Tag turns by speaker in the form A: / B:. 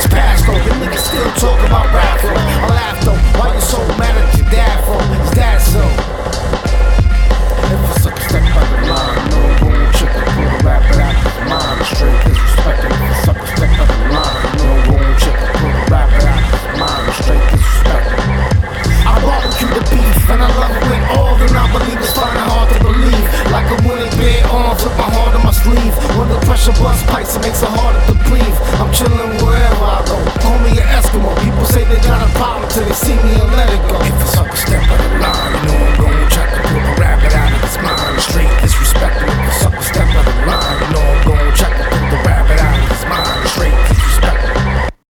A: is past go. The niggas still talk about rap flow. I laugh though, why you so mad at your dad for? Is that so? If it's a step by the line, no room chicken, pull the rapper out his mind. Straight disrespect, if it's a step by the line, no room chicken, pull the rapper out his mind. Straight disrespect. I barbecue the beef, and I love it when all the non-believers find it hard to believe. Like a winning bare arms with my heart on my sleeve. When the pressure bust pipes, it makes it harder to breathe. I'm chilling. see me and let it go. If it's Uncle Step,